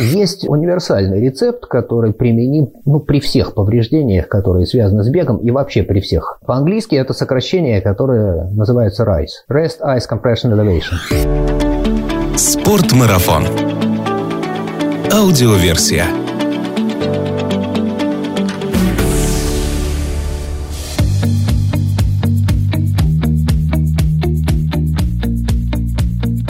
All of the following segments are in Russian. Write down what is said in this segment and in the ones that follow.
Есть универсальный рецепт, который применим ну, при всех повреждениях, которые связаны с бегом и вообще при всех. По-английски это сокращение, которое называется RICE. Rest Ice Compression Elevation. Спортмарафон. Аудиоверсия.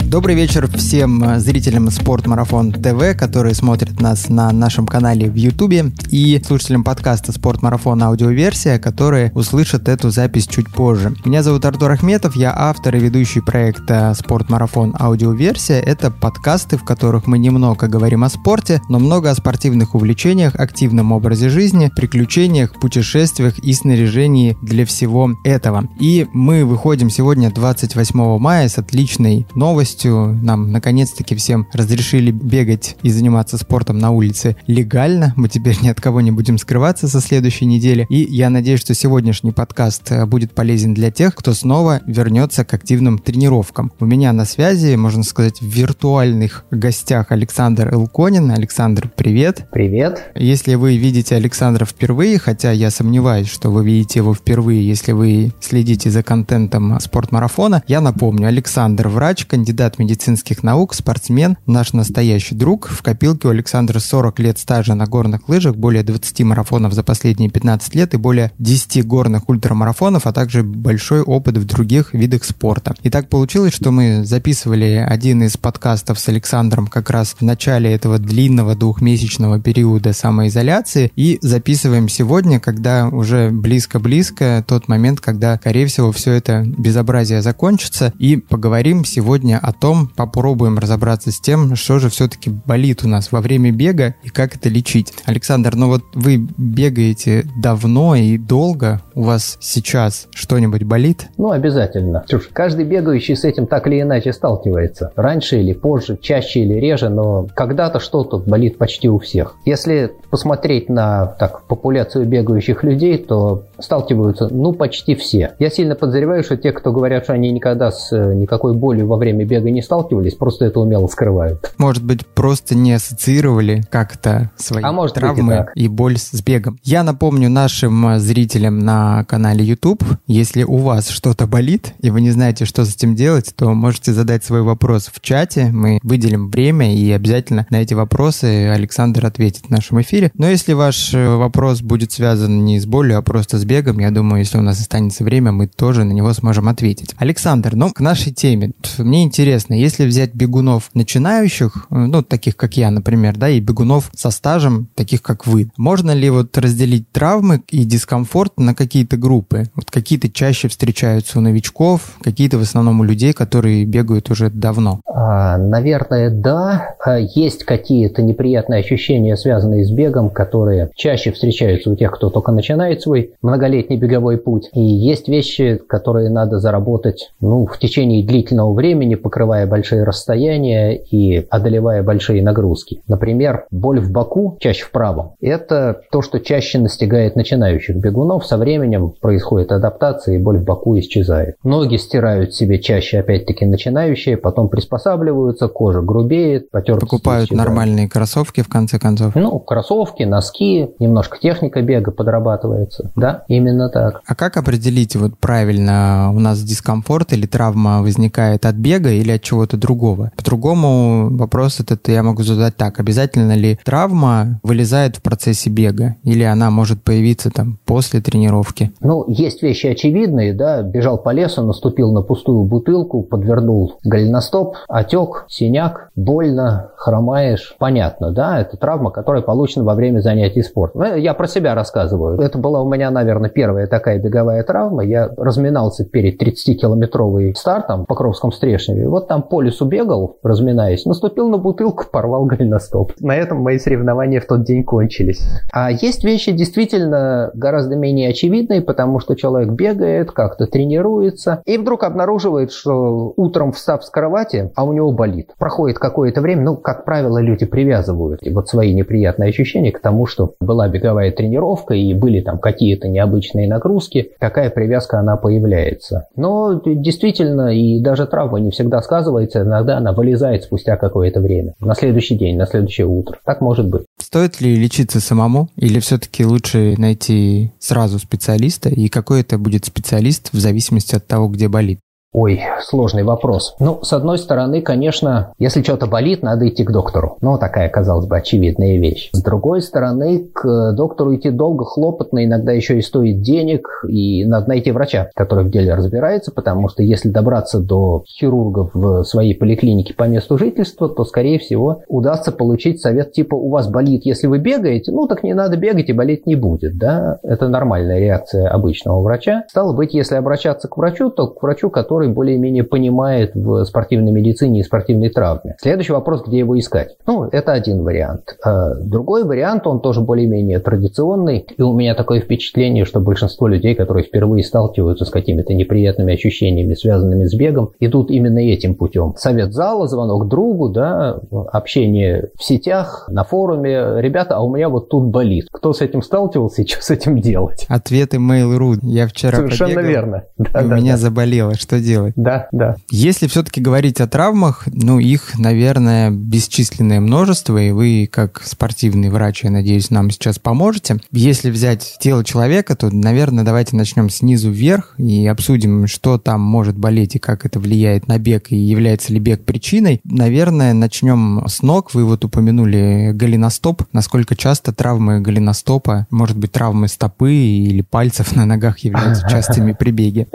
Добрый вечер всем э, зрителям Спорт Марафон ТВ, которые смотрят нас на нашем канале в Ютубе, и слушателям подкаста Спорт Марафон аудиоверсия, которые услышат эту запись чуть позже. Меня зовут Артур Ахметов, я автор и ведущий проекта Спорт Марафон аудиоверсия. Это подкасты, в которых мы немного говорим о спорте, но много о спортивных увлечениях, активном образе жизни, приключениях, путешествиях и снаряжении для всего этого. И мы выходим сегодня 28 мая с отличной новостью, новостью. Нам наконец-таки всем разрешили бегать и заниматься спортом на улице легально. Мы теперь ни от кого не будем скрываться со следующей недели. И я надеюсь, что сегодняшний подкаст э, будет полезен для тех, кто снова вернется к активным тренировкам. У меня на связи, можно сказать, в виртуальных гостях Александр Элконин. Александр, привет. Привет. Если вы видите Александра впервые, хотя я сомневаюсь, что вы видите его впервые, если вы следите за контентом спортмарафона, я напомню, Александр врач, кандидат кандидат медицинских наук, спортсмен, наш настоящий друг. В копилке у Александра 40 лет стажа на горных лыжах, более 20 марафонов за последние 15 лет и более 10 горных ультрамарафонов, а также большой опыт в других видах спорта. И так получилось, что мы записывали один из подкастов с Александром как раз в начале этого длинного двухмесячного периода самоизоляции и записываем сегодня, когда уже близко-близко тот момент, когда, скорее всего, все это безобразие закончится и поговорим сегодня о том попробуем разобраться с тем, что же все-таки болит у нас во время бега и как это лечить. Александр, ну вот вы бегаете давно и долго, у вас сейчас что-нибудь болит? Ну, обязательно. Каждый бегающий с этим так или иначе сталкивается. Раньше или позже, чаще или реже, но когда-то что-то болит почти у всех. Если посмотреть на так, популяцию бегающих людей, то сталкиваются, ну, почти все. Я сильно подозреваю, что те, кто говорят, что они никогда с э, никакой болью во время бега не сталкивались, просто это умело скрывают. Может быть, просто не ассоциировали как-то свои а может травмы и, и боль с бегом. Я напомню нашим э, зрителям на канале YouTube, если у вас что-то болит, и вы не знаете, что с этим делать, то можете задать свой вопрос в чате, мы выделим время, и обязательно на эти вопросы Александр ответит в нашем эфире. Но если ваш э, вопрос будет связан не с болью, а просто с бегом, я думаю, если у нас останется время, мы тоже на него сможем ответить. Александр, ну, к нашей теме. Мне интересно, если взять бегунов начинающих, э, ну, таких как я, например, да, и бегунов со стажем, таких как вы, можно ли вот разделить травмы и дискомфорт на какие-то группы? Вот какие-то чаще встречаются у новичков, какие-то в основном у людей, которые бегают уже давно. А, наверное, да. А, есть какие-то неприятные ощущения, связанные с бегом, которые чаще встречаются у тех, кто только начинает свой многолетний беговой путь. И есть вещи, которые надо заработать ну, в течение длительного времени, покрывая большие расстояния и одолевая большие нагрузки. Например, боль в боку, чаще в правом, это то, что чаще настигает начинающих бегунов. Со временем происходит адаптация, и боль в боку исчезает. Ноги стирают себе чаще, опять-таки, начинающие, потом приспосабливаются, кожа грубеет, потертости Покупают исчезают. нормальные кроссовки, в конце концов. Ну, кроссовки, носки, немножко техника бега подрабатывается. Да, именно так. А как определить вот правильно, у нас дискомфорт или травма возникает от бега или от чего-то другого? По-другому вопрос этот я могу задать так. Обязательно ли травма вылезает в процессе бега? Или она может появиться там после тренировки? Ну, есть вещи очевидные, да. Бежал по лесу, наступил на пустую бутылку, подвернул голеностоп, отек, синяк, больно, хромаешь. Понятно, да, это травма, которая получена во время занятий спортом. Ну, я про себя рассказываю. Это была у меня, наверное, первая такая беговая травма. Я разминался перед 30-километровым стартом в Покровском Стрешневе. Вот там по лесу бегал, разминаясь, наступил на бутылку, порвал голеностоп. На этом мои соревнования в тот день кончились. А есть вещи действительно гораздо менее очевидные, потому что человек бегает, как-то тренируется, и вдруг обнаруживает, что утром встав с кровати, а у него болит. Проходит какое-то время, ну, как правило, люди привязывают вот свои неприятные ощущения к тому, что была беговая тренировка и были там какие-то необычные обычные нагрузки, какая привязка она появляется. Но действительно, и даже травма не всегда сказывается, иногда она вылезает спустя какое-то время, на следующий день, на следующее утро. Так может быть. Стоит ли лечиться самому или все-таки лучше найти сразу специалиста и какой это будет специалист в зависимости от того, где болит? Ой, сложный вопрос. Ну, с одной стороны, конечно, если что-то болит, надо идти к доктору. Ну, такая, казалось бы, очевидная вещь. С другой стороны, к доктору идти долго, хлопотно, иногда еще и стоит денег, и надо найти врача, который в деле разбирается, потому что если добраться до хирургов в своей поликлинике по месту жительства, то, скорее всего, удастся получить совет типа «у вас болит, если вы бегаете, ну, так не надо бегать и болеть не будет», да? Это нормальная реакция обычного врача. Стало быть, если обращаться к врачу, то к врачу, который который более-менее понимает в спортивной медицине и спортивной травме. Следующий вопрос, где его искать? Ну, это один вариант. А другой вариант, он тоже более-менее традиционный, и у меня такое впечатление, что большинство людей, которые впервые сталкиваются с какими-то неприятными ощущениями, связанными с бегом, идут именно этим путем. Совет зала, звонок другу, да, общение в сетях, на форуме. Ребята, а у меня вот тут болит. Кто с этим сталкивался и что с этим делать? Ответы Mail.ru. Я вчера Совершенно побегал, верно. Да, и да, у меня да. заболело. Что делать? Делать. Да, да. Если все-таки говорить о травмах, ну, их, наверное, бесчисленное множество, и вы, как спортивный врач, я надеюсь, нам сейчас поможете. Если взять тело человека, то, наверное, давайте начнем снизу вверх и обсудим, что там может болеть и как это влияет на бег, и является ли бег причиной. Наверное, начнем с ног. Вы вот упомянули голеностоп. Насколько часто травмы голеностопа, может быть, травмы стопы или пальцев на ногах являются частыми при беге?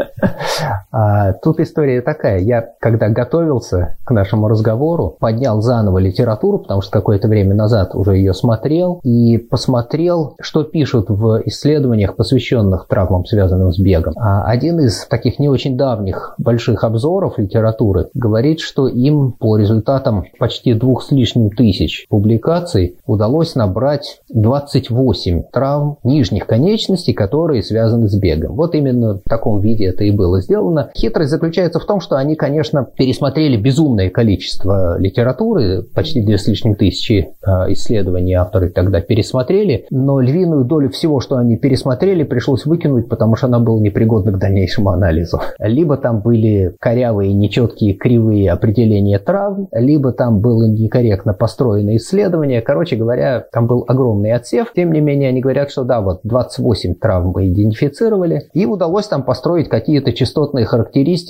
Тут история такая. Я, когда готовился к нашему разговору, поднял заново литературу, потому что какое-то время назад уже ее смотрел, и посмотрел, что пишут в исследованиях, посвященных травмам, связанным с бегом. А один из таких не очень давних больших обзоров литературы говорит, что им по результатам почти двух с лишним тысяч публикаций удалось набрать 28 травм нижних конечностей, которые связаны с бегом. Вот именно в таком виде это и было сделано. Хитрость заключается в том, что они, конечно, пересмотрели безумное количество литературы, почти две с лишним тысячи а, исследований авторы тогда пересмотрели, но львиную долю всего, что они пересмотрели, пришлось выкинуть, потому что она была непригодна к дальнейшему анализу. Либо там были корявые, нечеткие, кривые определения травм, либо там было некорректно построено исследование. Короче говоря, там был огромный отсев. Тем не менее, они говорят, что да, вот 28 травм мы идентифицировали, и удалось там построить какие-то частотные характеристики.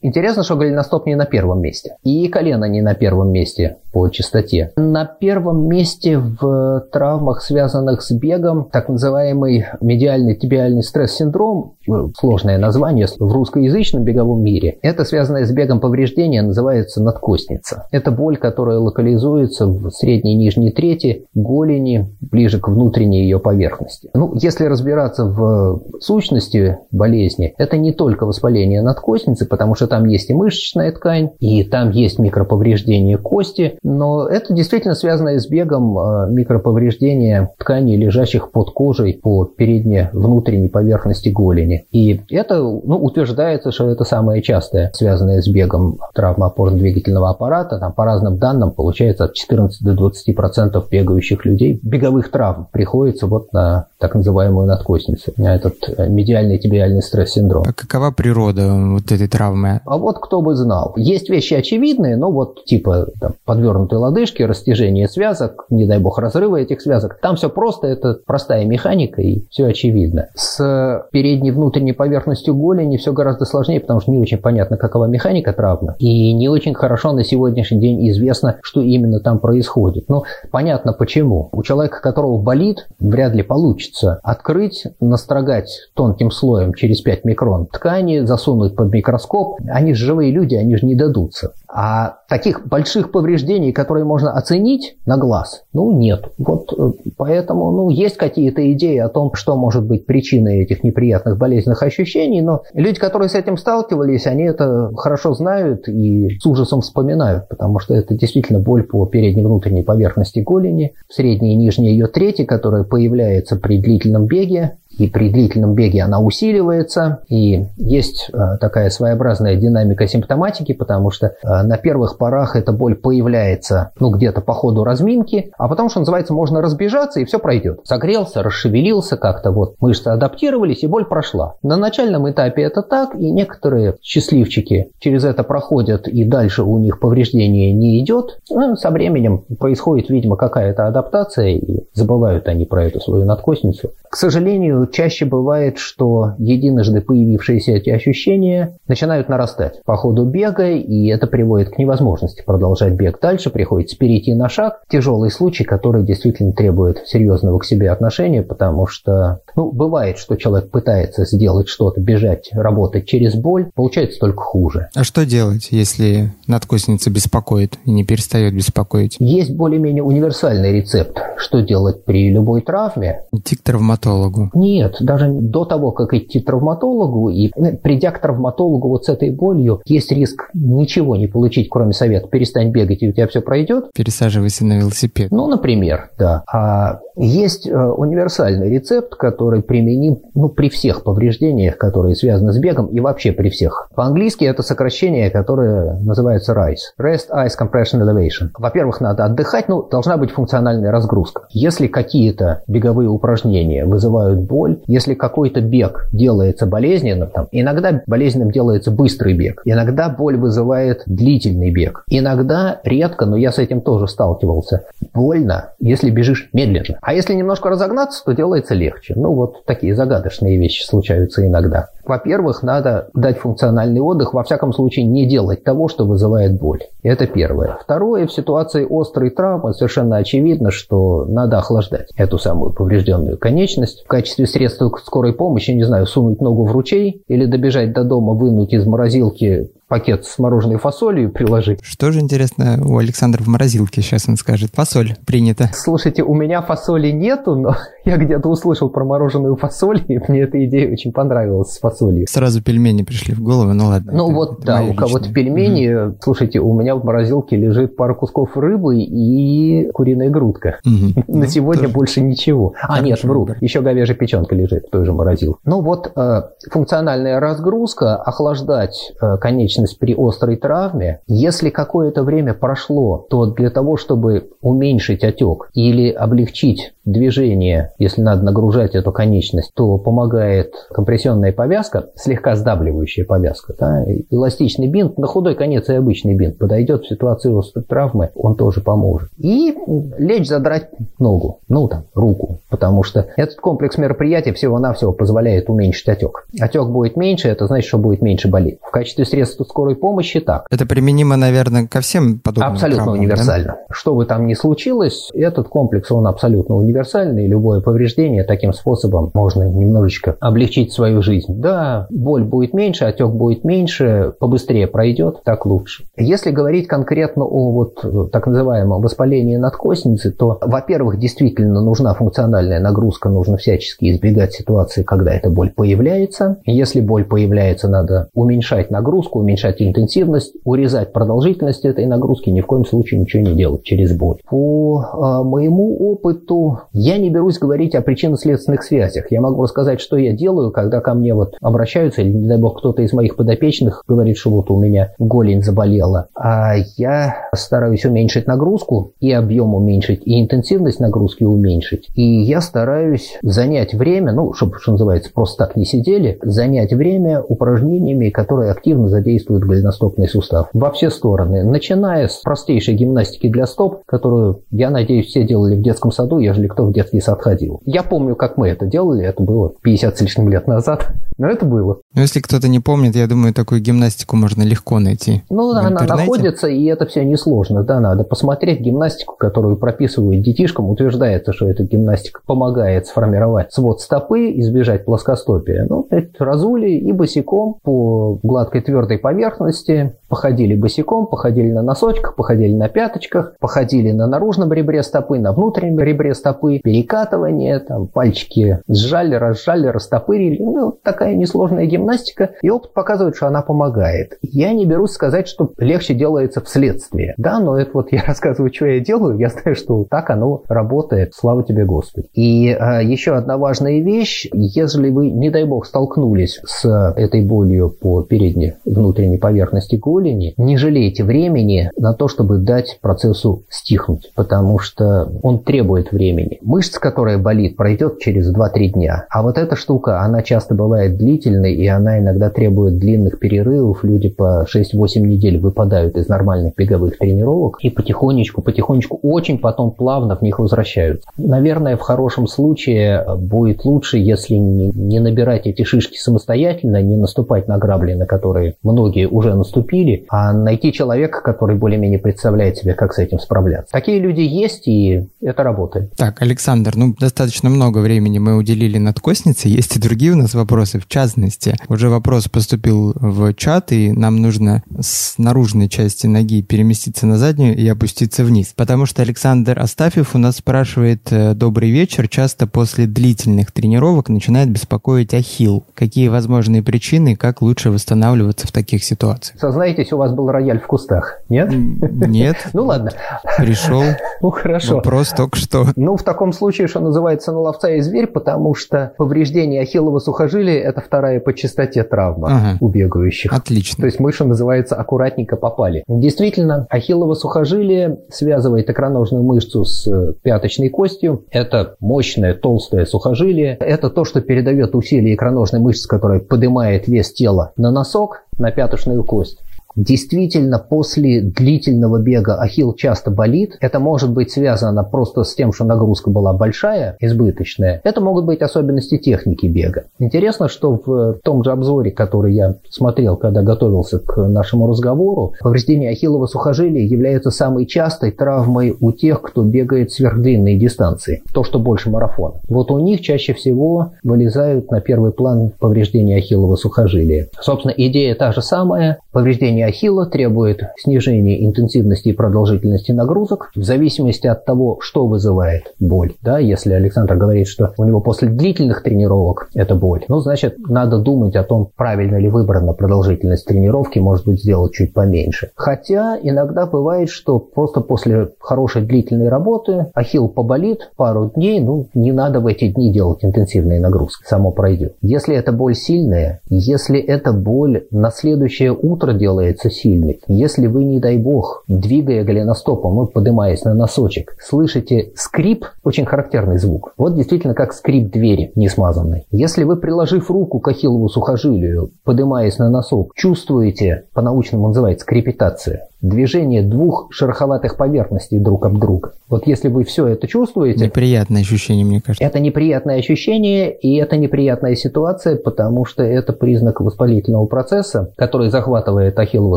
Интересно, что голеностоп не на первом месте. И колено не на первом месте по частоте. На первом месте в травмах, связанных с бегом, так называемый медиальный тибиальный стресс-синдром, э, сложное название в русскоязычном беговом мире, это связанное с бегом повреждение называется надкостница. Это боль, которая локализуется в средней и нижней трети голени, ближе к внутренней ее поверхности. Ну, если разбираться в сущности болезни, это не только воспаление надкостницы, потому что там есть и мышечная ткань, и там есть микроповреждение кости, но это действительно связано с бегом э, микроповреждения тканей, лежащих под кожей по передней внутренней поверхности голени. И это ну, утверждается, что это самое частое, связанное с бегом травма опорно-двигательного аппарата. Там, по разным данным получается от 14 до 20 процентов бегающих людей беговых травм приходится вот на так называемую надкостницу, на этот э, медиальный тибиальный стресс-синдром. А какова природа вот этой травмы? А вот кто бы знал. Есть вещи очевидные, но вот типа там, подвернутые лодыжки, растяжение связок, не дай бог разрыва этих связок. Там все просто, это простая механика и все очевидно. С передней внутренней поверхностью голени все гораздо сложнее, потому что не очень понятно, какова механика травмы. И не очень хорошо на сегодняшний день известно, что именно там происходит. Ну, понятно почему. У человека, которого болит, вряд ли получится открыть, настрогать тонким слоем через 5 микрон ткани, засунуть под микроскоп. Они же живые люди, они же не дадутся. А таких больших повреждений, которые можно оценить на глаз, ну, нет. Вот э, поэтому, ну, есть какие-то идеи о том, что может быть причиной этих неприятных болезненных ощущений, но люди, которые с этим сталкивались, они это хорошо знают и с ужасом вспоминают, потому что это действительно боль по передней внутренней поверхности голени, средней и нижней ее трети, которая появляется при длительном беге, и при длительном беге она усиливается, и есть э, такая своеобразная динамика симптоматики, потому что э, на первых порах эта боль появляется, ну, где-то по ходу разминки, а потом, что называется, можно разбежаться, и все пройдет. Согрелся, расшевелился как-то, вот, мышцы адаптировались, и боль прошла. На начальном этапе это так, и некоторые счастливчики через это проходят, и дальше у них повреждение не идет. Ну, со временем происходит, видимо, какая-то адаптация, и забывают они про эту свою надкосницу. К сожалению, чаще бывает, что единожды появившиеся эти ощущения начинают нарастать по ходу бега, и это приводит к невозможности продолжать бег дальше, приходится перейти на шаг. Тяжелый случай, который действительно требует серьезного к себе отношения, потому что, ну, бывает, что человек пытается сделать что-то, бежать, работать через боль, получается только хуже. А что делать, если надкосница беспокоит и не перестает беспокоить? Есть более-менее универсальный рецепт, что делать при любой травме. Идти к травматологу. Нет, даже до того, как идти к травматологу, и ну, придя к травматологу вот с этой болью, есть риск ничего не получить, кроме совета. Перестань бегать, и у тебя все пройдет. Пересаживайся на велосипед. Ну, например, да. А есть э, универсальный рецепт, который применим ну, при всех повреждениях, которые связаны с бегом, и вообще при всех. По-английски это сокращение, которое называется RICE. Rest, Ice, Compression, Elevation. Во-первых, надо отдыхать, ну, должна быть функциональная разгрузка. Если какие-то беговые упражнения вызывают боль, если какой-то бег делается болезненным, там, иногда болезненным делается быстрый бег, иногда боль вызывает длительный бег, иногда, редко, но я с этим тоже сталкивался, больно, если бежишь медленно. А если немножко разогнаться, то делается легче. Ну, вот такие загадочные вещи случаются иногда. Во-первых, надо дать функциональный отдых, во всяком случае не делать того, что вызывает боль. Это первое. Второе, в ситуации острой травмы совершенно очевидно, что надо охлаждать эту самую поврежденную конечность. В качестве средства скорой помощи, не знаю, сунуть ногу в ручей или добежать до дома, вынуть из морозилки пакет с мороженой фасолью приложить. Что же, интересно, у Александра в морозилке сейчас он скажет? Фасоль принято. Слушайте, у меня фасоли нету, но я где-то услышал про мороженую фасоль, и мне эта идея очень понравилась с фасолью. Сразу пельмени пришли в голову, ну ладно. Ну это, вот, это да, у кого-то пельмени. Угу. Слушайте, у меня в морозилке лежит пара кусков рыбы и куриная грудка. Угу. На сегодня тоже. больше ничего. А, нет, вру. Еще говяжья печенка лежит в той же морозилке. Ну вот, э, функциональная разгрузка, охлаждать э, конечность при острой травме. Если какое-то время прошло, то для того, чтобы уменьшить отек или облегчить движение, если надо нагружать эту конечность, то помогает компрессионная повязка, слегка сдавливающая повязка. Да? Эластичный бинт, на худой конец и обычный бинт подойдет в ситуации травмы, он тоже поможет. И лечь, задрать ногу, ну там, руку, потому что этот комплекс мероприятий всего-навсего позволяет уменьшить отек. Отек будет меньше, это значит, что будет меньше болеть. В качестве средства скорой помощи так. Это применимо, наверное, ко всем подобным Абсолютно травмам, универсально. Да? Что бы там ни случилось, этот комплекс, он абсолютно универсальный универсальный, любое повреждение таким способом можно немножечко облегчить свою жизнь. Да, боль будет меньше, отек будет меньше, побыстрее пройдет, так лучше. Если говорить конкретно о вот так называемом воспалении надкосницы, то, во-первых, действительно нужна функциональная нагрузка, нужно всячески избегать ситуации, когда эта боль появляется. Если боль появляется, надо уменьшать нагрузку, уменьшать интенсивность, урезать продолжительность этой нагрузки, ни в коем случае ничего не делать через боль. По э, моему опыту я не берусь говорить о причинно-следственных связях. Я могу рассказать, что я делаю, когда ко мне вот обращаются, или, не дай бог, кто-то из моих подопечных говорит, что вот у меня голень заболела. А я стараюсь уменьшить нагрузку, и объем уменьшить, и интенсивность нагрузки уменьшить. И я стараюсь занять время, ну, чтобы, что называется, просто так не сидели, занять время упражнениями, которые активно задействуют голеностопный сустав. Во все стороны. Начиная с простейшей гимнастики для стоп, которую, я надеюсь, все делали в детском саду, ежели кто в детский сад ходил. Я помню, как мы это делали, это было 50 с лишним лет назад, но это было. Но если кто-то не помнит, я думаю, такую гимнастику можно легко найти. Ну, да, она находится, и это все несложно, да, надо посмотреть гимнастику, которую прописывают детишкам, утверждается, что эта гимнастика помогает сформировать свод стопы, избежать плоскостопия. Ну, это разули и босиком по гладкой твердой поверхности, походили босиком, походили на носочках, походили на пяточках, походили на наружном ребре стопы, на внутреннем ребре стопы, перекатывание, там пальчики сжали, разжали, растопырили. Ну, такая несложная гимнастика. И опыт показывает, что она помогает. Я не берусь сказать, что легче делается вследствие. Да, но это вот я рассказываю, что я делаю, я знаю, что так оно работает. Слава тебе, Господи. И а, еще одна важная вещь. Если вы, не дай бог, столкнулись с этой болью по передней внутренней поверхности голени, не жалейте времени на то, чтобы дать процессу стихнуть, потому что он требует времени. Мышца, которая болит, пройдет через 2-3 дня. А вот эта штука, она часто бывает длительной, и она иногда требует длинных перерывов. Люди по 6-8 недель выпадают из нормальных беговых тренировок и потихонечку, потихонечку, очень потом плавно в них возвращаются. Наверное, в хорошем случае будет лучше, если не набирать эти шишки самостоятельно, не наступать на грабли, на которые многие уже наступили, а найти человека, который более-менее представляет себе, как с этим справляться. Такие люди есть, и это работает. Так, Александр, ну, достаточно много времени мы уделили надкоснице, есть и другие у нас вопросы, в частности. Уже вопрос поступил в чат, и нам нужно с наружной части ноги переместиться на заднюю и опуститься вниз. Потому что Александр Астафьев у нас спрашивает, э, добрый вечер, часто после длительных тренировок начинает беспокоить ахилл. Какие возможные причины, как лучше восстанавливаться в таких ситуациях? Сознаетесь, у вас был рояль в кустах, нет? Нет. Ну ладно. Пришел. Ну хорошо. Вопрос только что. Ну, в таком случае, что называется, на ловца и зверь, потому что повреждение ахиллова сухожилия – это вторая по частоте травма ага. у бегающих. Отлично. То есть мы, что называется, аккуратненько попали. Действительно, ахиллово сухожилие связывает икроножную мышцу с пяточной костью. Это мощное, толстое сухожилие. Это то, что передает усилие икроножной мышцы, которая поднимает вес тела на носок, на пяточную кость. Действительно, после длительного бега ахилл часто болит. Это может быть связано просто с тем, что нагрузка была большая, избыточная. Это могут быть особенности техники бега. Интересно, что в том же обзоре, который я смотрел, когда готовился к нашему разговору, повреждение ахиллова сухожилия является самой частой травмой у тех, кто бегает сверхдлинные дистанции. То, что больше марафона. Вот у них чаще всего вылезают на первый план повреждения ахиллова сухожилия. Собственно, идея та же самая. Повреждение Ахилла требует снижения интенсивности и продолжительности нагрузок в зависимости от того, что вызывает боль. Да, если Александр говорит, что у него после длительных тренировок это боль, ну, значит, надо думать о том, правильно ли выбрана продолжительность тренировки, может быть, сделать чуть поменьше. Хотя иногда бывает, что просто после хорошей длительной работы ахилл поболит пару дней, ну, не надо в эти дни делать интенсивные нагрузки, само пройдет. Если эта боль сильная, если эта боль на следующее утро делает становится сильной. Если вы, не дай бог, двигая голеностопом, ну, поднимаясь на носочек, слышите скрип, очень характерный звук. Вот действительно как скрип двери не смазанной. Если вы, приложив руку к ахиллову сухожилию, поднимаясь на носок, чувствуете, по-научному называется крепитация, движение двух шероховатых поверхностей друг об друга. Вот если вы все это чувствуете... Неприятное ощущение, мне кажется. Это неприятное ощущение, и это неприятная ситуация, потому что это признак воспалительного процесса, который захватывает ахиллово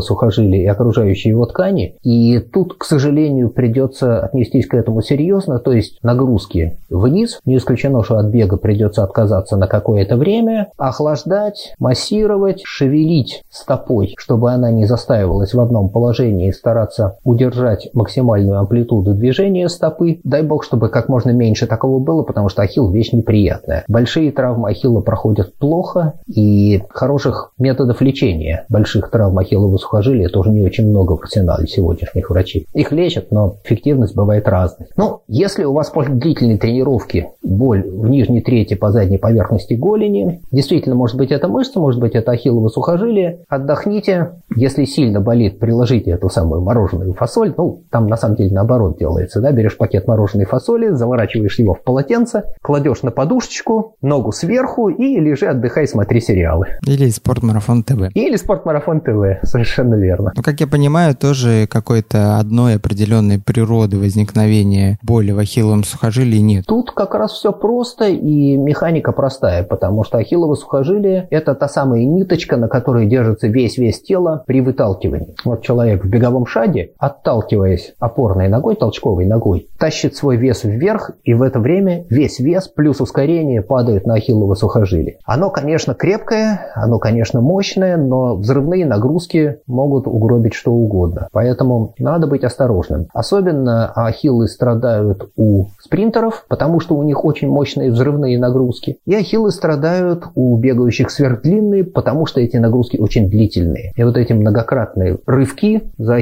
сухожилие и окружающие его ткани. И тут, к сожалению, придется отнестись к этому серьезно, то есть нагрузки вниз. Не исключено, что от бега придется отказаться на какое-то время, охлаждать, массировать, шевелить стопой, чтобы она не застаивалась в одном положении движении стараться удержать максимальную амплитуду движения стопы. Дай бог, чтобы как можно меньше такого было, потому что ахилл вещь неприятная. Большие травмы ахилла проходят плохо, и хороших методов лечения больших травм ахиллового сухожилия тоже не очень много в арсенале сегодняшних врачей. Их лечат, но эффективность бывает разной. Ну, если у вас после длительной тренировки боль в нижней трети по задней поверхности голени, действительно, может быть, это мышца, может быть, это ахиллово сухожилие, отдохните. Если сильно болит, приложите эту эту самую мороженую фасоль. Ну, там на самом деле наоборот делается, да, берешь пакет мороженой фасоли, заворачиваешь его в полотенце, кладешь на подушечку, ногу сверху и лежи, отдыхай, смотри сериалы. Или Спортмарафон ТВ. Или Спортмарафон ТВ, совершенно верно. Ну, как я понимаю, тоже какой-то одной определенной природы возникновения боли в ахилловом сухожилии нет. Тут как раз все просто и механика простая, потому что ахиллово сухожилие – это та самая ниточка, на которой держится весь-весь тело при выталкивании. Вот человек в беговом шаге, отталкиваясь опорной ногой, толчковой ногой, тащит свой вес вверх, и в это время весь вес плюс ускорение падает на ахиллово сухожилие. Оно, конечно, крепкое, оно, конечно, мощное, но взрывные нагрузки могут угробить что угодно. Поэтому надо быть осторожным. Особенно ахиллы страдают у спринтеров, потому что у них очень мощные взрывные нагрузки. И ахиллы страдают у бегающих сверхдлинные, потому что эти нагрузки очень длительные. И вот эти многократные рывки за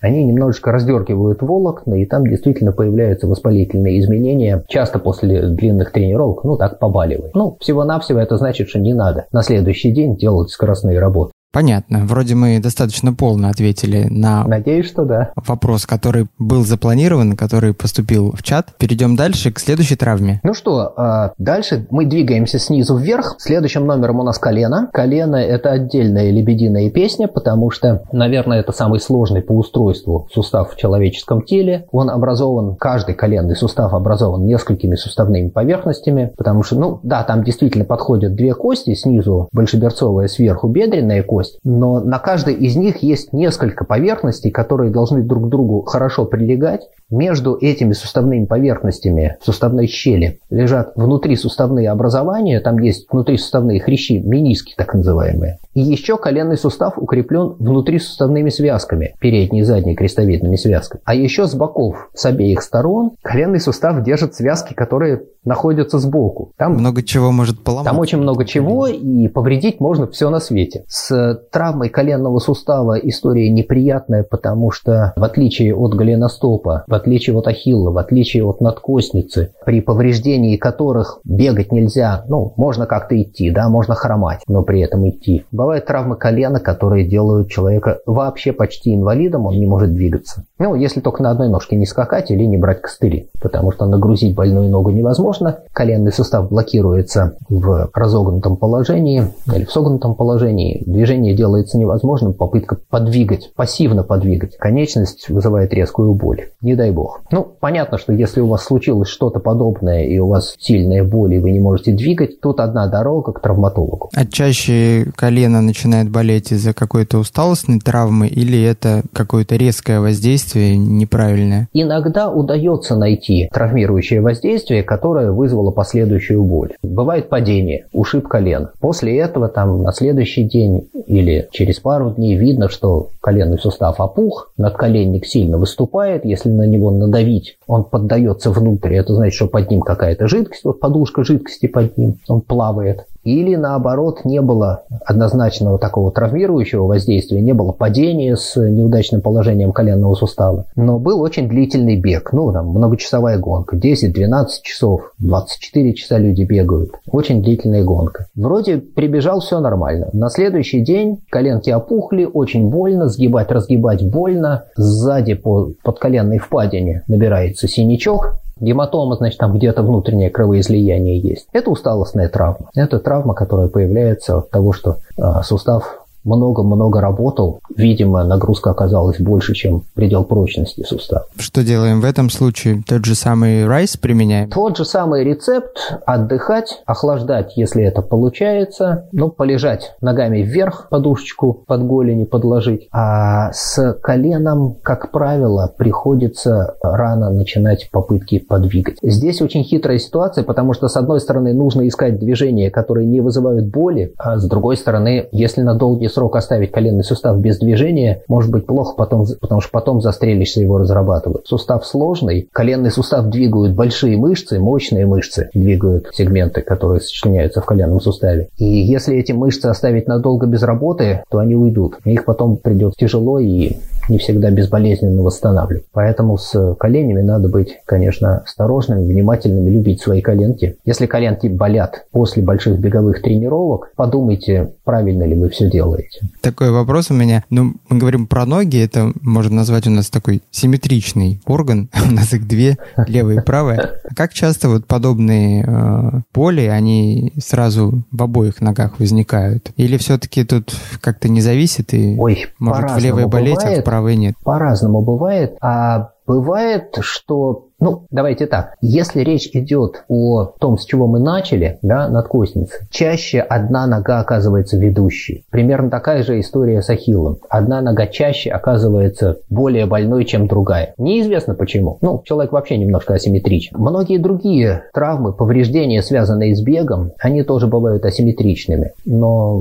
они немножечко раздергивают волокна, и там действительно появляются воспалительные изменения, часто после длинных тренировок, ну так побаливает. Ну, всего-навсего это значит, что не надо на следующий день делать скоростные работы. Понятно. Вроде мы достаточно полно ответили на Надеюсь, что да. вопрос, который был запланирован, который поступил в чат. Перейдем дальше к следующей травме. Ну что, а, дальше мы двигаемся снизу вверх. Следующим номером у нас колено. Колено – это отдельная лебединая песня, потому что, наверное, это самый сложный по устройству сустав в человеческом теле. Он образован, каждый коленный сустав образован несколькими суставными поверхностями, потому что, ну да, там действительно подходят две кости, снизу большеберцовая, сверху бедренная кость, кость, но на каждой из них есть несколько поверхностей, которые должны друг к другу хорошо прилегать. Между этими суставными поверхностями суставной щели лежат внутрисуставные образования, там есть внутрисуставные хрящи, мениски так называемые. И еще коленный сустав укреплен внутрисуставными связками, передней и задней крестовидными связками. А еще с боков, с обеих сторон, коленный сустав держит связки, которые находятся сбоку. Там много чего может поломать. Там очень много чего, и повредить можно все на свете. С травмой коленного сустава история неприятная, потому что в отличие от голеностопа, в отличие от ахилла, в отличие от надкостницы, при повреждении которых бегать нельзя, ну, можно как-то идти, да, можно хромать, но при этом идти. Бывают травмы колена, которые делают человека вообще почти инвалидом, он не может двигаться. Ну, если только на одной ножке не скакать или не брать костыли, потому что нагрузить больную ногу невозможно, коленный сустав блокируется в разогнутом положении или в согнутом положении, движение делается невозможным, попытка подвигать, пассивно подвигать, конечность вызывает резкую боль. Не дай бог. Ну, понятно, что если у вас случилось что-то подобное и у вас сильная боль и вы не можете двигать, тут одна дорога к травматологу. А чаще колено начинает болеть из-за какой-то усталостной травмы или это какое-то резкое воздействие неправильное? Иногда удается найти травмирующее воздействие, которое вызвало последующую боль. Бывает падение, ушиб колен. После этого там на следующий день или через пару дней видно, что коленный сустав опух, надколенник сильно выступает, если на него надавить, он поддается внутрь, это значит, что под ним какая-то жидкость, вот подушка жидкости под ним, он плавает. Или наоборот, не было однозначного такого травмирующего воздействия, не было падения с неудачным положением коленного сустава. Но был очень длительный бег, ну там многочасовая гонка, 10-12 часов, 24 часа люди бегают. Очень длительная гонка. Вроде прибежал, все нормально. На следующий день коленки опухли, очень больно, сгибать, разгибать больно. Сзади по подколенной впадине набирается синячок, Гематома, значит, там где-то внутреннее кровоизлияние есть. Это усталостная травма. Это травма, которая появляется от того, что э, сустав много-много работал. Видимо, нагрузка оказалась больше, чем предел прочности сустава. Что делаем в этом случае? Тот же самый райс применяем? Тот же самый рецепт. Отдыхать, охлаждать, если это получается. Ну, полежать ногами вверх, подушечку под голени подложить. А с коленом, как правило, приходится рано начинать попытки подвигать. Здесь очень хитрая ситуация, потому что, с одной стороны, нужно искать движения, которые не вызывают боли, а с другой стороны, если на долгий срок оставить коленный сустав без движения, может быть плохо, потом, потому что потом застрелишься его разрабатывать. Сустав сложный, коленный сустав двигают большие мышцы, мощные мышцы двигают сегменты, которые сочленяются в коленном суставе. И если эти мышцы оставить надолго без работы, то они уйдут. Их потом придет тяжело и не всегда безболезненно восстанавливать. Поэтому с коленями надо быть, конечно, осторожными, внимательными, любить свои коленки. Если коленки болят после больших беговых тренировок, подумайте, правильно ли вы все делаете. Такой вопрос у меня. Ну, мы говорим про ноги, это можно назвать у нас такой симметричный орган. У нас их две, левая и правая. А как часто вот подобные э, боли, они сразу в обоих ногах возникают? Или все-таки тут как-то не зависит и Ой, может в левой болеть, а в правой нет? По-разному бывает. А Бывает, что Ну, давайте так. Если речь идет о том, с чего мы начали, да, надкосницы, чаще одна нога оказывается ведущей. Примерно такая же история с ахиллом. Одна нога чаще оказывается более больной, чем другая. Неизвестно почему. Ну, человек вообще немножко асимметричен. Многие другие травмы, повреждения, связанные с бегом, они тоже бывают асимметричными. Но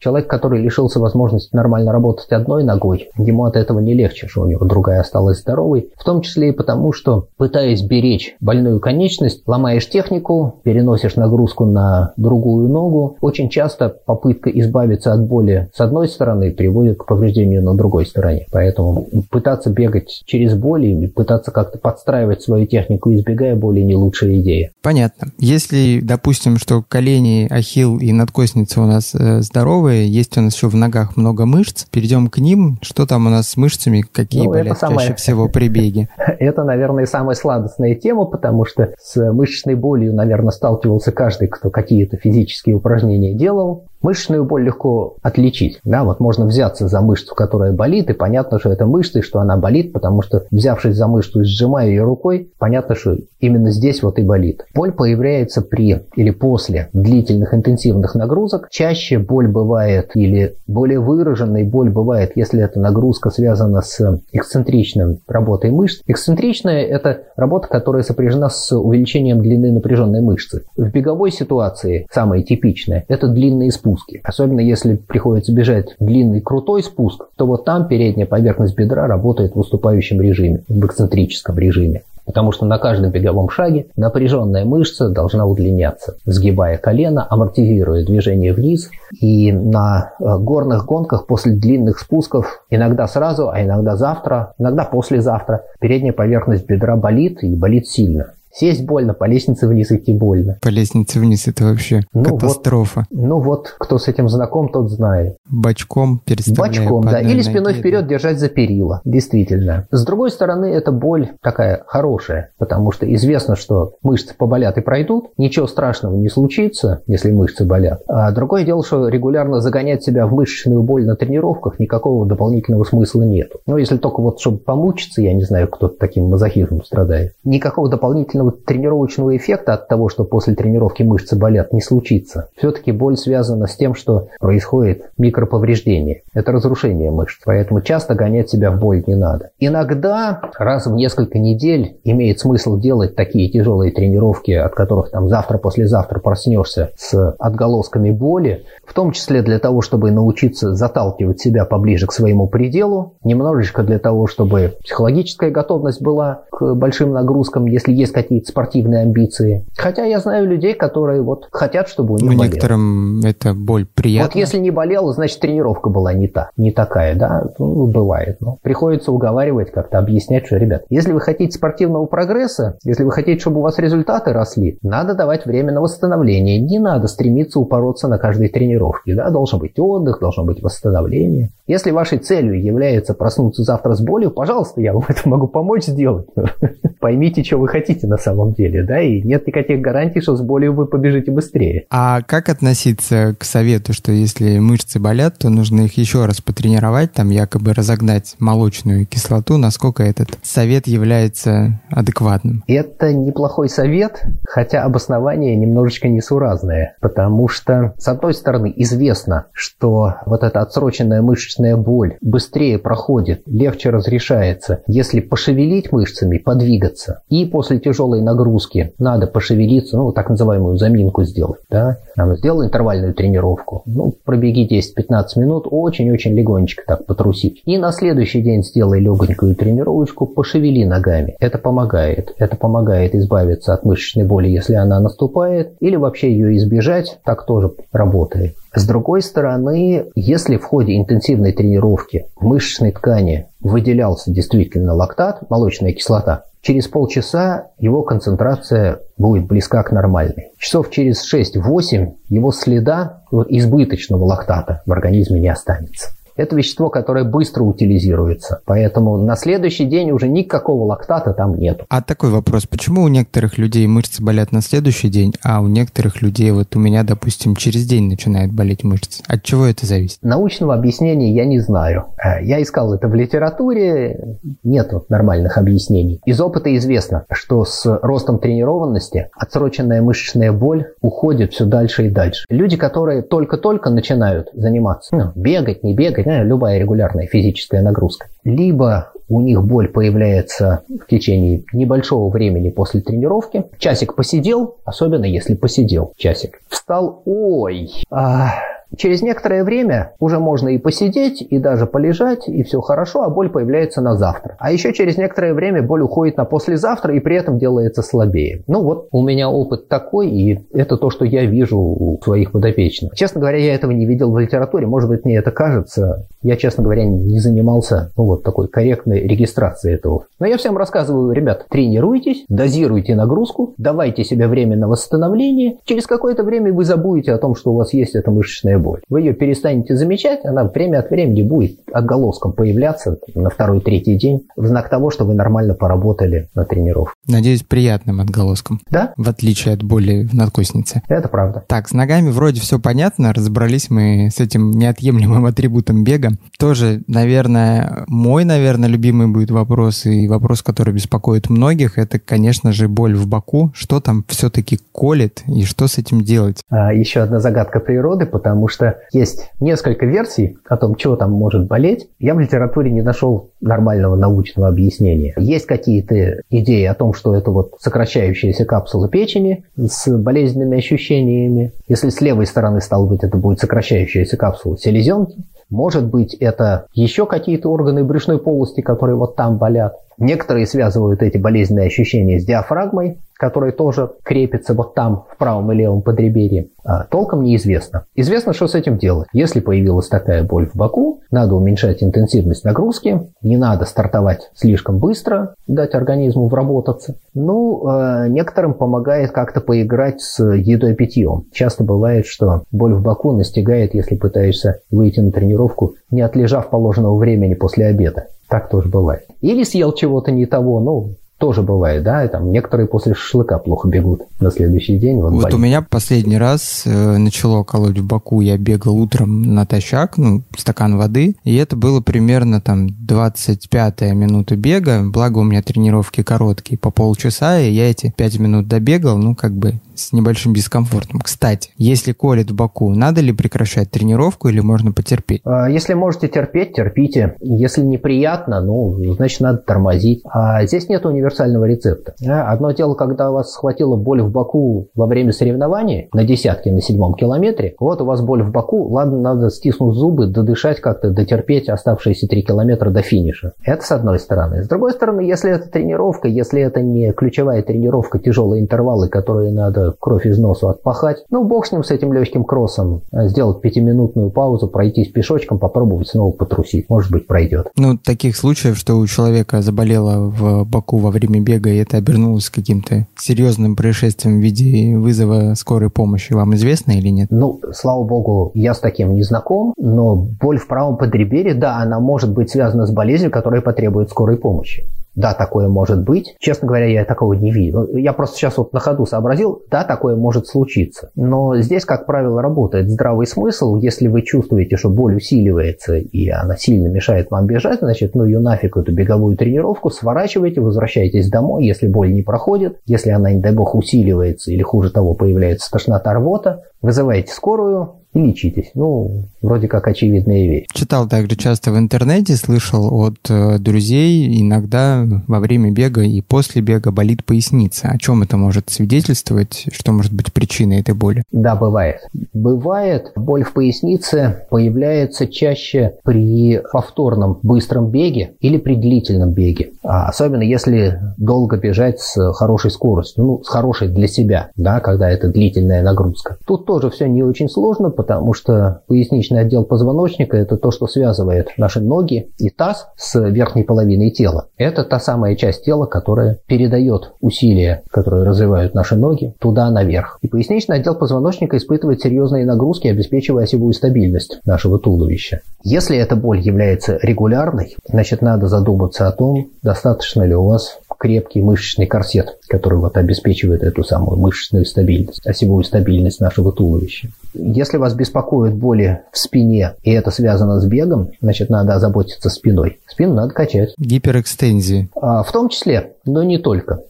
человек, который лишился возможности нормально работать одной ногой, ему от этого не легче, что у него другая осталась здоровой. В том числе и потому, что пытаясь беречь больную конечность, ломаешь технику, переносишь нагрузку на другую ногу. Очень часто попытка избавиться от боли с одной стороны приводит к повреждению на другой стороне. Поэтому пытаться бегать через боль и пытаться как-то подстраивать свою технику, избегая боли, не лучшая идея. Понятно. Если, допустим, что колени, ахилл и надкосница у нас э, здоровые, есть у нас еще в ногах много мышц, перейдем к ним. Что там у нас с мышцами? Какие ну, болят самое... чаще всего при беге? Это, наверное, самая сладостная тема, потому что с мышечной болью, наверное, сталкивался каждый, кто какие-то физические упражнения делал. Мышечную боль легко отличить. Да, вот можно взяться за мышцу, которая болит, и понятно, что это мышца, и что она болит, потому что, взявшись за мышцу и сжимая ее рукой, понятно, что именно здесь вот и болит. Боль появляется при или после длительных интенсивных нагрузок. Чаще боль бывает или более выраженной боль бывает, если эта нагрузка связана с эксцентричной работой мышц. Эксцентричная – это работа, которая сопряжена с увеличением длины напряженной мышцы. В беговой ситуации самое типичное – это длинные спуски спуске. Особенно если приходится бежать длинный крутой спуск, то вот там передняя поверхность бедра работает в уступающем режиме, в эксцентрическом режиме. Потому что на каждом беговом шаге напряженная мышца должна удлиняться, сгибая колено, амортизируя движение вниз. И на э, горных гонках после длинных спусков, иногда сразу, а иногда завтра, иногда послезавтра, передняя поверхность бедра болит и болит сильно. Сесть больно, по лестнице вниз идти больно. По лестнице вниз это вообще ну катастрофа. Вот, ну вот, кто с этим знаком, тот знает. Бочком переставляя Бочком, да. Или спиной ноге, вперед держать за перила. Действительно. С другой стороны, эта боль такая хорошая, потому что известно, что мышцы поболят и пройдут. Ничего страшного не случится, если мышцы болят. А другое дело, что регулярно загонять себя в мышечную боль на тренировках никакого дополнительного смысла нет. Ну, если только вот, чтобы помучиться, я не знаю, кто таким мазохизмом страдает. Никакого дополнительного дополнительного тренировочного эффекта от того, что после тренировки мышцы болят, не случится. Все-таки боль связана с тем, что происходит микроповреждение. Это разрушение мышц. Поэтому часто гонять себя в боль не надо. Иногда раз в несколько недель имеет смысл делать такие тяжелые тренировки, от которых там завтра-послезавтра проснешься с отголосками боли, в том числе для того, чтобы научиться заталкивать себя поближе к своему пределу, немножечко для того, чтобы психологическая готовность была к большим нагрузкам, если есть какие какие-то спортивные амбиции. Хотя я знаю людей, которые вот хотят, чтобы у них ну, болело. некоторым это боль приятна. Вот если не болело, значит тренировка была не та, не такая, да, ну, бывает. Но приходится уговаривать, как-то объяснять, что, ребят, если вы хотите спортивного прогресса, если вы хотите, чтобы у вас результаты росли, надо давать время на восстановление. Не надо стремиться упороться на каждой тренировке, да, должен быть отдых, должно быть восстановление. Если вашей целью является проснуться завтра с болью, пожалуйста, я вам это могу помочь сделать. Поймите, что вы хотите на самом деле, да, и нет никаких гарантий, что с болью вы побежите быстрее. А как относиться к совету, что если мышцы болят, то нужно их еще раз потренировать, там якобы разогнать молочную кислоту, насколько этот совет является адекватным? Это неплохой совет, хотя обоснование немножечко несуразное, потому что, с одной стороны, известно, что вот эта отсроченная мышечная боль быстрее проходит, легче разрешается, если пошевелить мышцами, подвигаться. И после тяжелого тяжелой нагрузки надо пошевелиться, ну, так называемую заминку сделать, да, там, сделал интервальную тренировку, ну, пробеги 10-15 минут, очень-очень легонечко так потрусить. И на следующий день сделай легонькую тренировочку, пошевели ногами. Это помогает. Это помогает избавиться от мышечной боли, если она наступает, или вообще ее избежать, так тоже работает. С другой стороны, если в ходе интенсивной тренировки в мышечной ткани выделялся действительно лактат, молочная кислота, через полчаса его концентрация будет близка к нормальной. Часов через 6-8 его следа избыточного лактата в организме не останется. Это вещество, которое быстро утилизируется. Поэтому на следующий день уже никакого лактата там нет. А такой вопрос. Почему у некоторых людей мышцы болят на следующий день, а у некоторых людей, вот у меня, допустим, через день начинает болеть мышцы? От чего это зависит? Научного объяснения я не знаю. Э, я искал это в литературе, нет нормальных объяснений. Из опыта известно, что с ростом тренированности отсроченная мышечная боль уходит все дальше и дальше. Люди, которые только-только начинают заниматься, ну, бегать, не бегать, ну, любая регулярная физическая нагрузка, либо у них боль появляется в течение небольшого времени после тренировки. Часик посидел, особенно если посидел часик. Встал, ой, а, Через некоторое время уже можно и посидеть, и даже полежать, и все хорошо, а боль появляется на завтра. А еще через некоторое время боль уходит на послезавтра и при этом делается слабее. Ну вот у меня опыт такой, и это то, что я вижу у своих подопечных. Честно говоря, я этого не видел в литературе, может быть, мне это кажется. Я, честно говоря, не занимался ну, вот такой корректной регистрацией этого. Но я всем рассказываю, ребят, тренируйтесь, дозируйте нагрузку, давайте себе время на восстановление. Через какое-то время вы забудете о том, что у вас есть эта мышечная боль. Вы ее перестанете замечать, она время от времени будет отголоском появляться на второй-третий день в знак того, что вы нормально поработали на тренировке. Надеюсь, приятным отголоском. Да? В отличие от боли в надкоснице. Это правда. Так, с ногами вроде все понятно, разобрались мы с этим неотъемлемым атрибутом бега. Тоже, наверное, мой, наверное, любимый будет вопрос и вопрос, который беспокоит многих, это, конечно же, боль в боку. Что там все-таки колет и что с этим делать? А, еще одна загадка природы, потому что есть несколько версий о том, чего там может болеть. Я в литературе не нашел нормального научного объяснения. Есть какие-то идеи о том, что это вот сокращающаяся капсула печени с болезненными ощущениями. Если с левой стороны, стало быть, это будет сокращающаяся капсула селезенки. Может быть, это еще какие-то органы брюшной полости, которые вот там болят. Некоторые связывают эти болезненные ощущения с диафрагмой, которая тоже крепится вот там, в правом и левом подреберье, а, толком неизвестно. Известно, что с этим делать. Если появилась такая боль в боку, надо уменьшать интенсивность нагрузки, не надо стартовать слишком быстро, дать организму вработаться. Ну, э, некоторым помогает как-то поиграть с едой питьем. Часто бывает, что боль в боку настигает, если пытаешься выйти на тренировку, не отлежав положенного времени после обеда. Так тоже бывает. Или съел чего-то не того, ну, тоже бывает, да, и там некоторые после шашлыка плохо бегут на следующий день. Вот, вот у меня последний раз э, начало колоть в боку, я бегал утром натощак, ну, стакан воды, и это было примерно там 25-я минута бега, благо у меня тренировки короткие, по полчаса, и я эти 5 минут добегал, ну, как бы с небольшим дискомфортом. Кстати, если колет в боку, надо ли прекращать тренировку или можно потерпеть? А, если можете терпеть, терпите. Если неприятно, ну, значит, надо тормозить. А здесь нет универсального рецепта. Одно дело, когда вас схватила боль в боку во время соревнований на десятке, на седьмом километре, вот у вас боль в боку, ладно, надо стиснуть зубы, додышать как-то, дотерпеть оставшиеся три километра до финиша. Это с одной стороны. С другой стороны, если это тренировка, если это не ключевая тренировка, тяжелые интервалы, которые надо кровь из носу отпахать. Ну, бог с ним, с этим легким кроссом. Сделать пятиминутную паузу, пройтись пешочком, попробовать снова потрусить. Может быть, пройдет. Ну, таких случаев, что у человека заболело в боку во время бега, и это обернулось каким-то серьезным происшествием в виде вызова скорой помощи, вам известно или нет? Ну, слава богу, я с таким не знаком, но боль в правом подреберье, да, она может быть связана с болезнью, которая потребует скорой помощи. Да, такое может быть. Честно говоря, я такого не видел. Я просто сейчас вот на ходу сообразил, да, такое может случиться. Но здесь, как правило, работает здравый смысл. Если вы чувствуете, что боль усиливается и она сильно мешает вам бежать, значит, ну ее нафиг эту беговую тренировку, сворачивайте, возвращайтесь домой, если боль не проходит, если она, не дай бог, усиливается или хуже того, появляется тошнота рвота, вызывайте скорую, и лечитесь. Ну, вроде как очевидная вещь. Читал также часто в интернете, слышал от э, друзей, иногда во время бега и после бега болит поясница. О чем это может свидетельствовать? Что может быть причиной этой боли? Да, бывает. Бывает. Боль в пояснице появляется чаще при повторном быстром беге или при длительном беге. А особенно если долго бежать с хорошей скоростью, ну, с хорошей для себя, да, когда это длительная нагрузка. Тут тоже все не очень сложно, потому что поясничный отдел позвоночника – это то, что связывает наши ноги и таз с верхней половиной тела. Это та самая часть тела, которая передает усилия, которые развивают наши ноги, туда наверх. И поясничный отдел позвоночника испытывает серьезные нагрузки, обеспечивая осевую стабильность нашего туловища. Если эта боль является регулярной, значит надо задуматься о том, достаточно ли у вас крепкий мышечный корсет, который вот обеспечивает эту самую мышечную стабильность, осевую стабильность нашего туловища. Если вас беспокоят боли в спине, и это связано с бегом, значит, надо озаботиться спиной. Спину надо качать. Гиперэкстензии. А, в том числе, но не только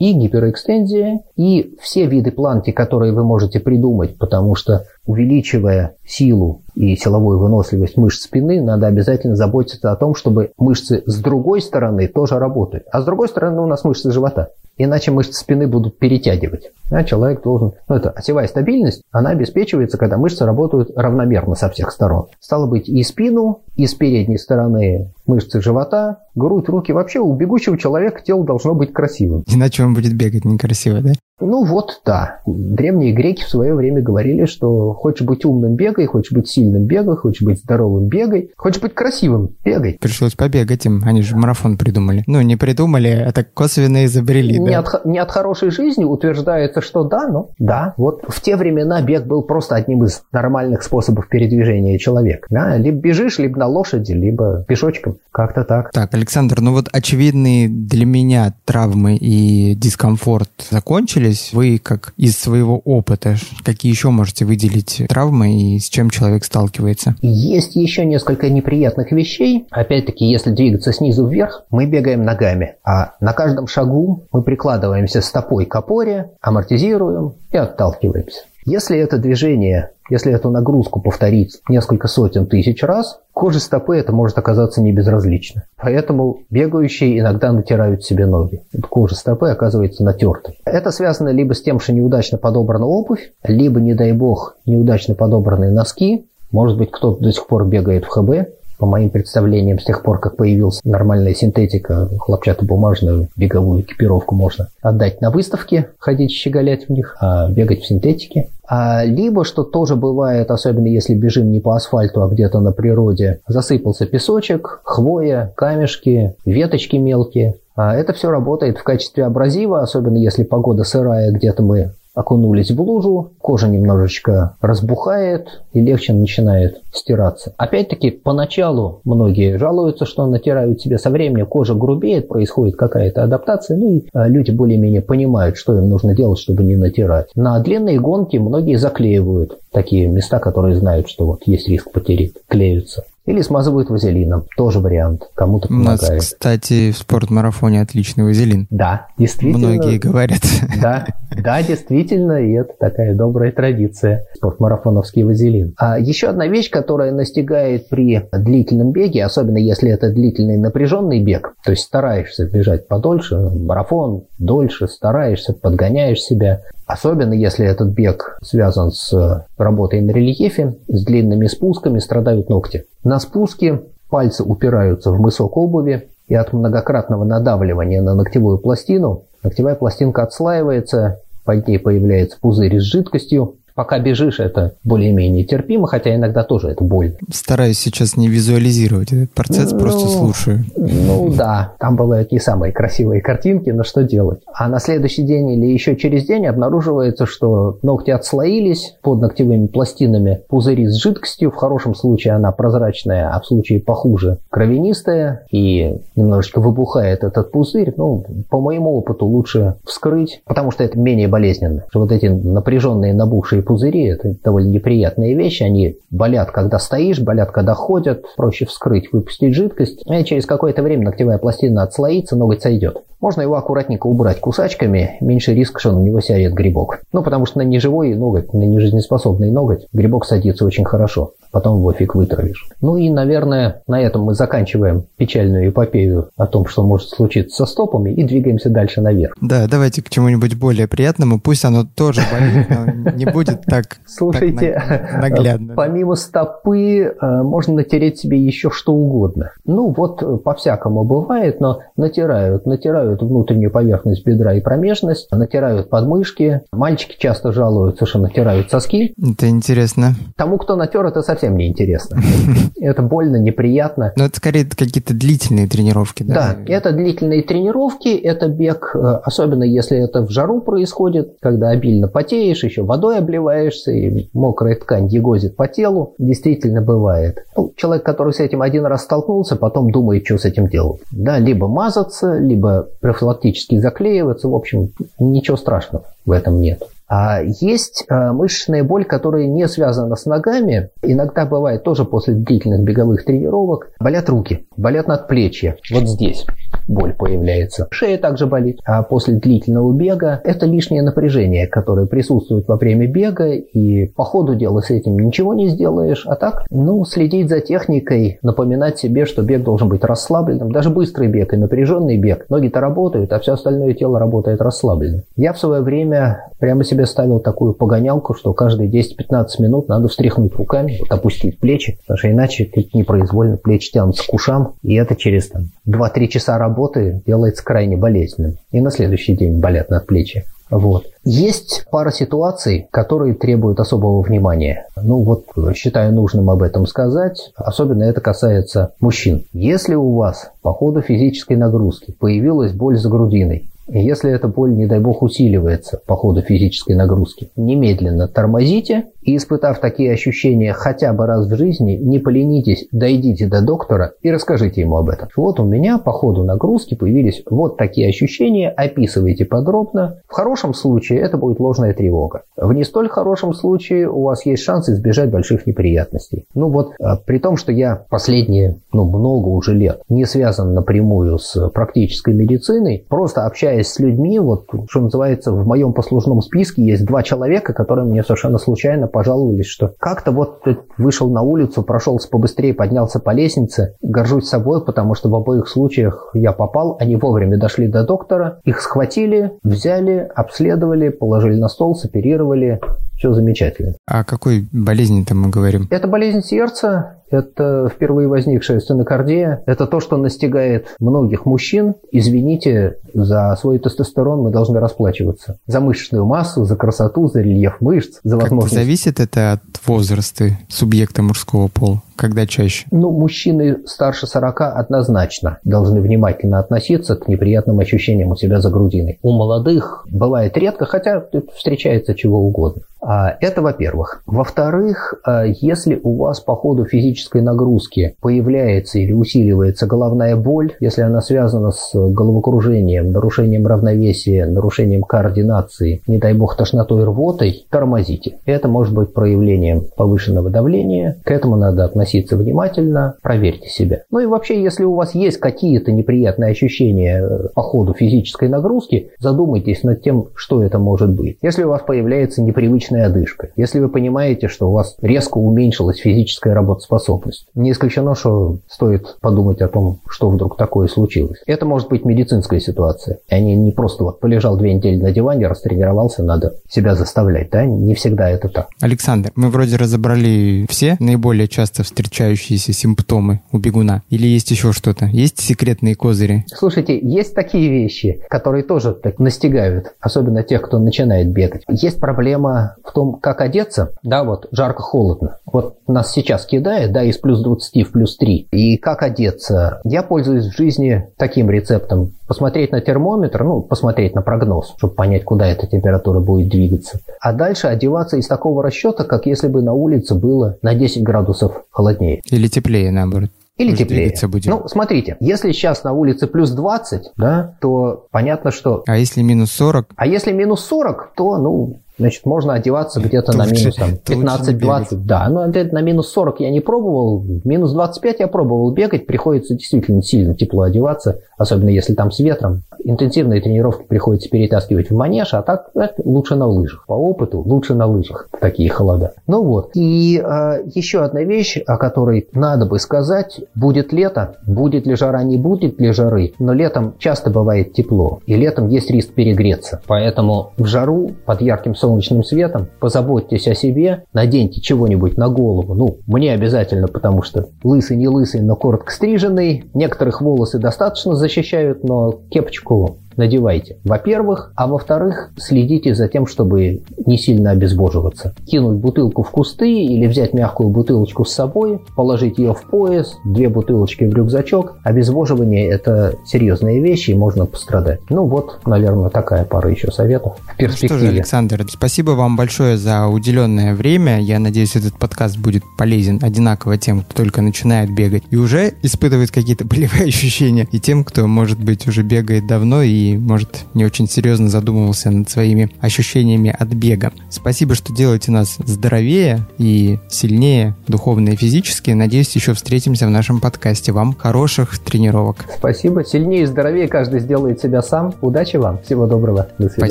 и гиперэкстензия, и все виды планки, которые вы можете придумать, потому что увеличивая силу и силовую выносливость мышц спины, надо обязательно заботиться о том, чтобы мышцы с другой стороны тоже работали. А с другой стороны у нас мышцы живота. Иначе мышцы спины будут перетягивать. А человек должен... Ну, это осевая стабильность, она обеспечивается, когда мышцы работают равномерно со всех сторон. Стало быть, и спину, и с передней стороны мышцы живота, грудь, руки. Вообще у бегущего человека тело должно быть красивым. Иначе он будет бегать некрасиво, да? Ну вот, да. Древние греки в свое время говорили, что хочешь быть умным – бегай, хочешь быть сильным – бегай, хочешь быть здоровым – бегай, хочешь быть красивым – бегай. Пришлось побегать им, они же марафон придумали. Ну, не придумали, а так косвенно изобрели, не да? От, не от хорошей жизни утверждается, что да, но да. Вот в те времена бег был просто одним из нормальных способов передвижения человека. Да? Либо бежишь, либо на лошади, либо пешочком. Как-то так. Так, Александр, ну вот очевидные для меня травмы и дискомфорт закончились, общались, вы как из своего опыта, какие еще можете выделить травмы и с чем человек сталкивается? Есть еще несколько неприятных вещей. Опять-таки, если двигаться снизу вверх, мы бегаем ногами, а на каждом шагу мы прикладываемся стопой к опоре, амортизируем и отталкиваемся. Если это движение, если эту нагрузку повторить несколько сотен тысяч раз, коже стопы это может оказаться не безразлично. Поэтому бегающие иногда натирают себе ноги. Кожа стопы оказывается натертой. Это связано либо с тем, что неудачно подобрана обувь, либо, не дай бог, неудачно подобранные носки. Может быть, кто-то до сих пор бегает в ХБ, по моим представлениям, с тех пор, как появилась нормальная синтетика, хлопчатобумажную беговую экипировку можно отдать на выставке, ходить щеголять в них, а бегать в синтетике. А, либо, что тоже бывает, особенно если бежим не по асфальту, а где-то на природе, засыпался песочек, хвоя, камешки, веточки мелкие. А это все работает в качестве абразива, особенно если погода сырая, где-то мы окунулись в лужу, кожа немножечко разбухает и легче начинает стираться. Опять-таки, поначалу многие жалуются, что натирают себе со временем, кожа грубеет, происходит какая-то адаптация, ну и а, люди более-менее понимают, что им нужно делать, чтобы не натирать. На длинные гонки многие заклеивают такие места, которые знают, что вот есть риск потерять, клеются. Или смазывают вазелином. Тоже вариант. Кому-то помогает. У нас, кстати, в спортмарафоне отличный вазелин. Да, действительно. Многие говорят. Да, да, действительно, и это такая добрая традиция. Спортмарафоновский вазелин. А еще одна вещь, которая настигает при длительном беге, особенно если это длительный напряженный бег, то есть стараешься бежать подольше, марафон дольше, стараешься, подгоняешь себя, Особенно если этот бег связан с работой на рельефе, с длинными спусками, страдают ногти. На спуске пальцы упираются в мысок обуви, и от многократного надавливания на ногтевую пластину ногтевая пластинка отслаивается, под ней появляется пузырь с жидкостью, Пока бежишь, это более-менее терпимо, хотя иногда тоже это больно. Стараюсь сейчас не визуализировать этот процесс, ну, просто слушаю. Ну да, там бывают не самые красивые картинки, но что делать? А на следующий день или еще через день обнаруживается, что ногти отслоились под ногтевыми пластинами, пузыри с жидкостью, в хорошем случае она прозрачная, а в случае похуже кровянистая, и немножечко выбухает этот пузырь. Ну, по моему опыту лучше вскрыть, потому что это менее болезненно. Вот эти напряженные набухшие пузыри – это довольно неприятные вещи. Они болят, когда стоишь, болят, когда ходят. Проще вскрыть, выпустить жидкость. И через какое-то время ногтевая пластина отслоится, ноготь сойдет. Можно его аккуратненько убрать кусачками, меньше риска, что на него сядет грибок. Ну, потому что на неживой ноготь, на нежизнеспособный ноготь грибок садится очень хорошо. Потом его фиг вытравишь. Ну и, наверное, на этом мы заканчиваем печальную эпопею о том, что может случиться со стопами, и двигаемся дальше наверх. Да, давайте к чему-нибудь более приятному. Пусть оно тоже болит, но не будет так, Слушайте, наглядно. Помимо стопы э, можно натереть себе еще что угодно. Ну вот э, по-всякому бывает, но натирают, натирают натирают внутреннюю поверхность бедра и промежность, натирают подмышки. Мальчики часто жалуются, что натирают соски. Это интересно. Тому, кто натер, это совсем не интересно. Это больно, неприятно. Но это скорее какие-то длительные тренировки, да? Да, это длительные тренировки, это бег, э, особенно если это в жару происходит, когда обильно потеешь, еще водой обливаешься, и мокрая ткань егозит по телу. Действительно бывает. Ну, человек, который с этим один раз столкнулся, потом думает, что с этим делать. Да, либо мазаться, либо профилактически заклеиваться. В общем, ничего страшного в этом нет. А есть э, мышечная боль, которая не связана с ногами. Иногда бывает тоже после длительных беговых тренировок. Болят руки, болят надплечья. Вот здесь боль появляется. Шея также болит. А после длительного бега это лишнее напряжение, которое присутствует во время бега. И по ходу дела с этим ничего не сделаешь. А так, ну, следить за техникой, напоминать себе, что бег должен быть расслабленным. Даже быстрый бег и напряженный бег. Ноги-то работают, а все остальное тело работает расслабленно. Я в свое время прямо себе ставил такую погонялку, что каждые 10-15 минут надо встряхнуть руками, вот, опустить плечи, потому что иначе ты непроизвольно плечи тянутся к ушам, и это через там, 2-3 часа работы делается крайне болезненным. И на следующий день болят над плечи. Вот. Есть пара ситуаций, которые требуют особого внимания. Ну вот, считаю нужным об этом сказать. Особенно это касается мужчин. Если у вас по ходу физической нагрузки появилась боль за грудиной, если эта боль, не дай бог, усиливается по ходу физической нагрузки, немедленно тормозите и, испытав такие ощущения хотя бы раз в жизни, не поленитесь, дойдите до доктора и расскажите ему об этом. Вот у меня по ходу нагрузки появились вот такие ощущения, описывайте подробно. В хорошем случае это будет ложная тревога. В не столь хорошем случае у вас есть шанс избежать больших неприятностей. Ну вот, а, при том, что я последние, ну, много уже лет не связан напрямую с практической медициной, просто общаясь с людьми, вот что называется, в моем послужном списке есть два человека, которые мне совершенно случайно пожаловались, что как-то вот вышел на улицу, прошелся побыстрее, поднялся по лестнице, горжусь собой, потому что в обоих случаях я попал, они вовремя дошли до доктора, их схватили, взяли, обследовали, положили на стол, соперировали, все замечательно. О какой болезни-то мы говорим? Это болезнь сердца, это впервые возникшая стенокардия. Это то, что настигает многих мужчин. Извините, за свой тестостерон мы должны расплачиваться. За мышечную массу, за красоту, за рельеф мышц, за возможность... Как зависит это от возраста субъекта мужского пола? Когда чаще? Ну, мужчины старше 40 однозначно должны внимательно относиться к неприятным ощущениям у себя за грудиной. У молодых бывает редко, хотя встречается чего угодно. А, это во-первых. Во-вторых, а, если у вас по ходу физической нагрузки появляется или усиливается головная боль, если она связана с головокружением, нарушением равновесия, нарушением координации, не дай бог тошнотой рвотой, тормозите. Это может быть проявлением повышенного давления. К этому надо относиться внимательно, проверьте себя. Ну и вообще, если у вас есть какие-то неприятные ощущения э, по ходу физической нагрузки, задумайтесь над тем, что это может быть. Если у вас появляется непривычный обычная одышка. Если вы понимаете, что у вас резко уменьшилась физическая работоспособность, не исключено, что стоит подумать о том, что вдруг такое случилось. Это может быть медицинская ситуация. И не, не просто вот полежал две недели на диване, растренировался, надо себя заставлять. Да? Не всегда это так. Александр, мы вроде разобрали все наиболее часто встречающиеся симптомы у бегуна. Или есть еще что-то? Есть секретные козыри? Слушайте, есть такие вещи, которые тоже так настигают, особенно тех, кто начинает бегать. Есть проблема в том, как одеться, да, вот жарко-холодно. Вот нас сейчас кидает, да, из плюс 20 в плюс 3. И как одеться? Я пользуюсь в жизни таким рецептом. Посмотреть на термометр, ну, посмотреть на прогноз, чтобы понять, куда эта температура будет двигаться. А дальше одеваться из такого расчета, как если бы на улице было на 10 градусов холоднее. Или теплее, наоборот. Или теплее. Будем. Ну, смотрите, если сейчас на улице плюс 20, да, то понятно, что... А если минус 40? А если минус 40, то, ну, Значит, можно одеваться где-то на минус там, 15-20. Да, но на минус 40 я не пробовал. Минус 25 я пробовал бегать. Приходится действительно сильно тепло одеваться, особенно если там с ветром. Интенсивные тренировки приходится перетаскивать в манеж, а так это лучше на лыжах. По опыту лучше на лыжах в такие холода. Ну вот. И э, еще одна вещь, о которой надо бы сказать. Будет лето, будет ли жара, не будет ли жары, но летом часто бывает тепло. И летом есть риск перегреться. Поэтому в жару под ярким солнцем солнечным светом, позаботьтесь о себе, наденьте чего-нибудь на голову. Ну, мне обязательно, потому что лысый не лысый, но коротко стриженный. Некоторых волосы достаточно защищают, но кепочку надевайте. Во-первых, а во-вторых, следите за тем, чтобы не сильно обезвоживаться. Кинуть бутылку в кусты или взять мягкую бутылочку с собой, положить ее в пояс, две бутылочки в рюкзачок. Обезвоживание – это серьезные вещи, и можно пострадать. Ну вот, наверное, такая пара еще советов в перспективе. Ну что же, Александр, спасибо вам большое за уделенное время. Я надеюсь, этот подкаст будет полезен одинаково тем, кто только начинает бегать и уже испытывает какие-то болевые ощущения, и тем, кто, может быть, уже бегает давно и может, не очень серьезно задумывался над своими ощущениями от бега. Спасибо, что делаете нас здоровее и сильнее духовно и физически. Надеюсь, еще встретимся в нашем подкасте. Вам хороших тренировок. Спасибо. Сильнее и здоровее каждый сделает себя сам. Удачи вам. Всего доброго. До свидания.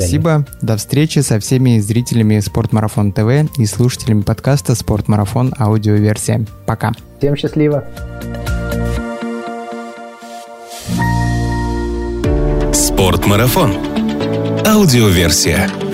Спасибо. До встречи со всеми зрителями Спортмарафон ТВ и слушателями подкаста Спортмарафон аудиоверсия. Пока. Всем счастливо. Спортмарафон. Аудиоверсия.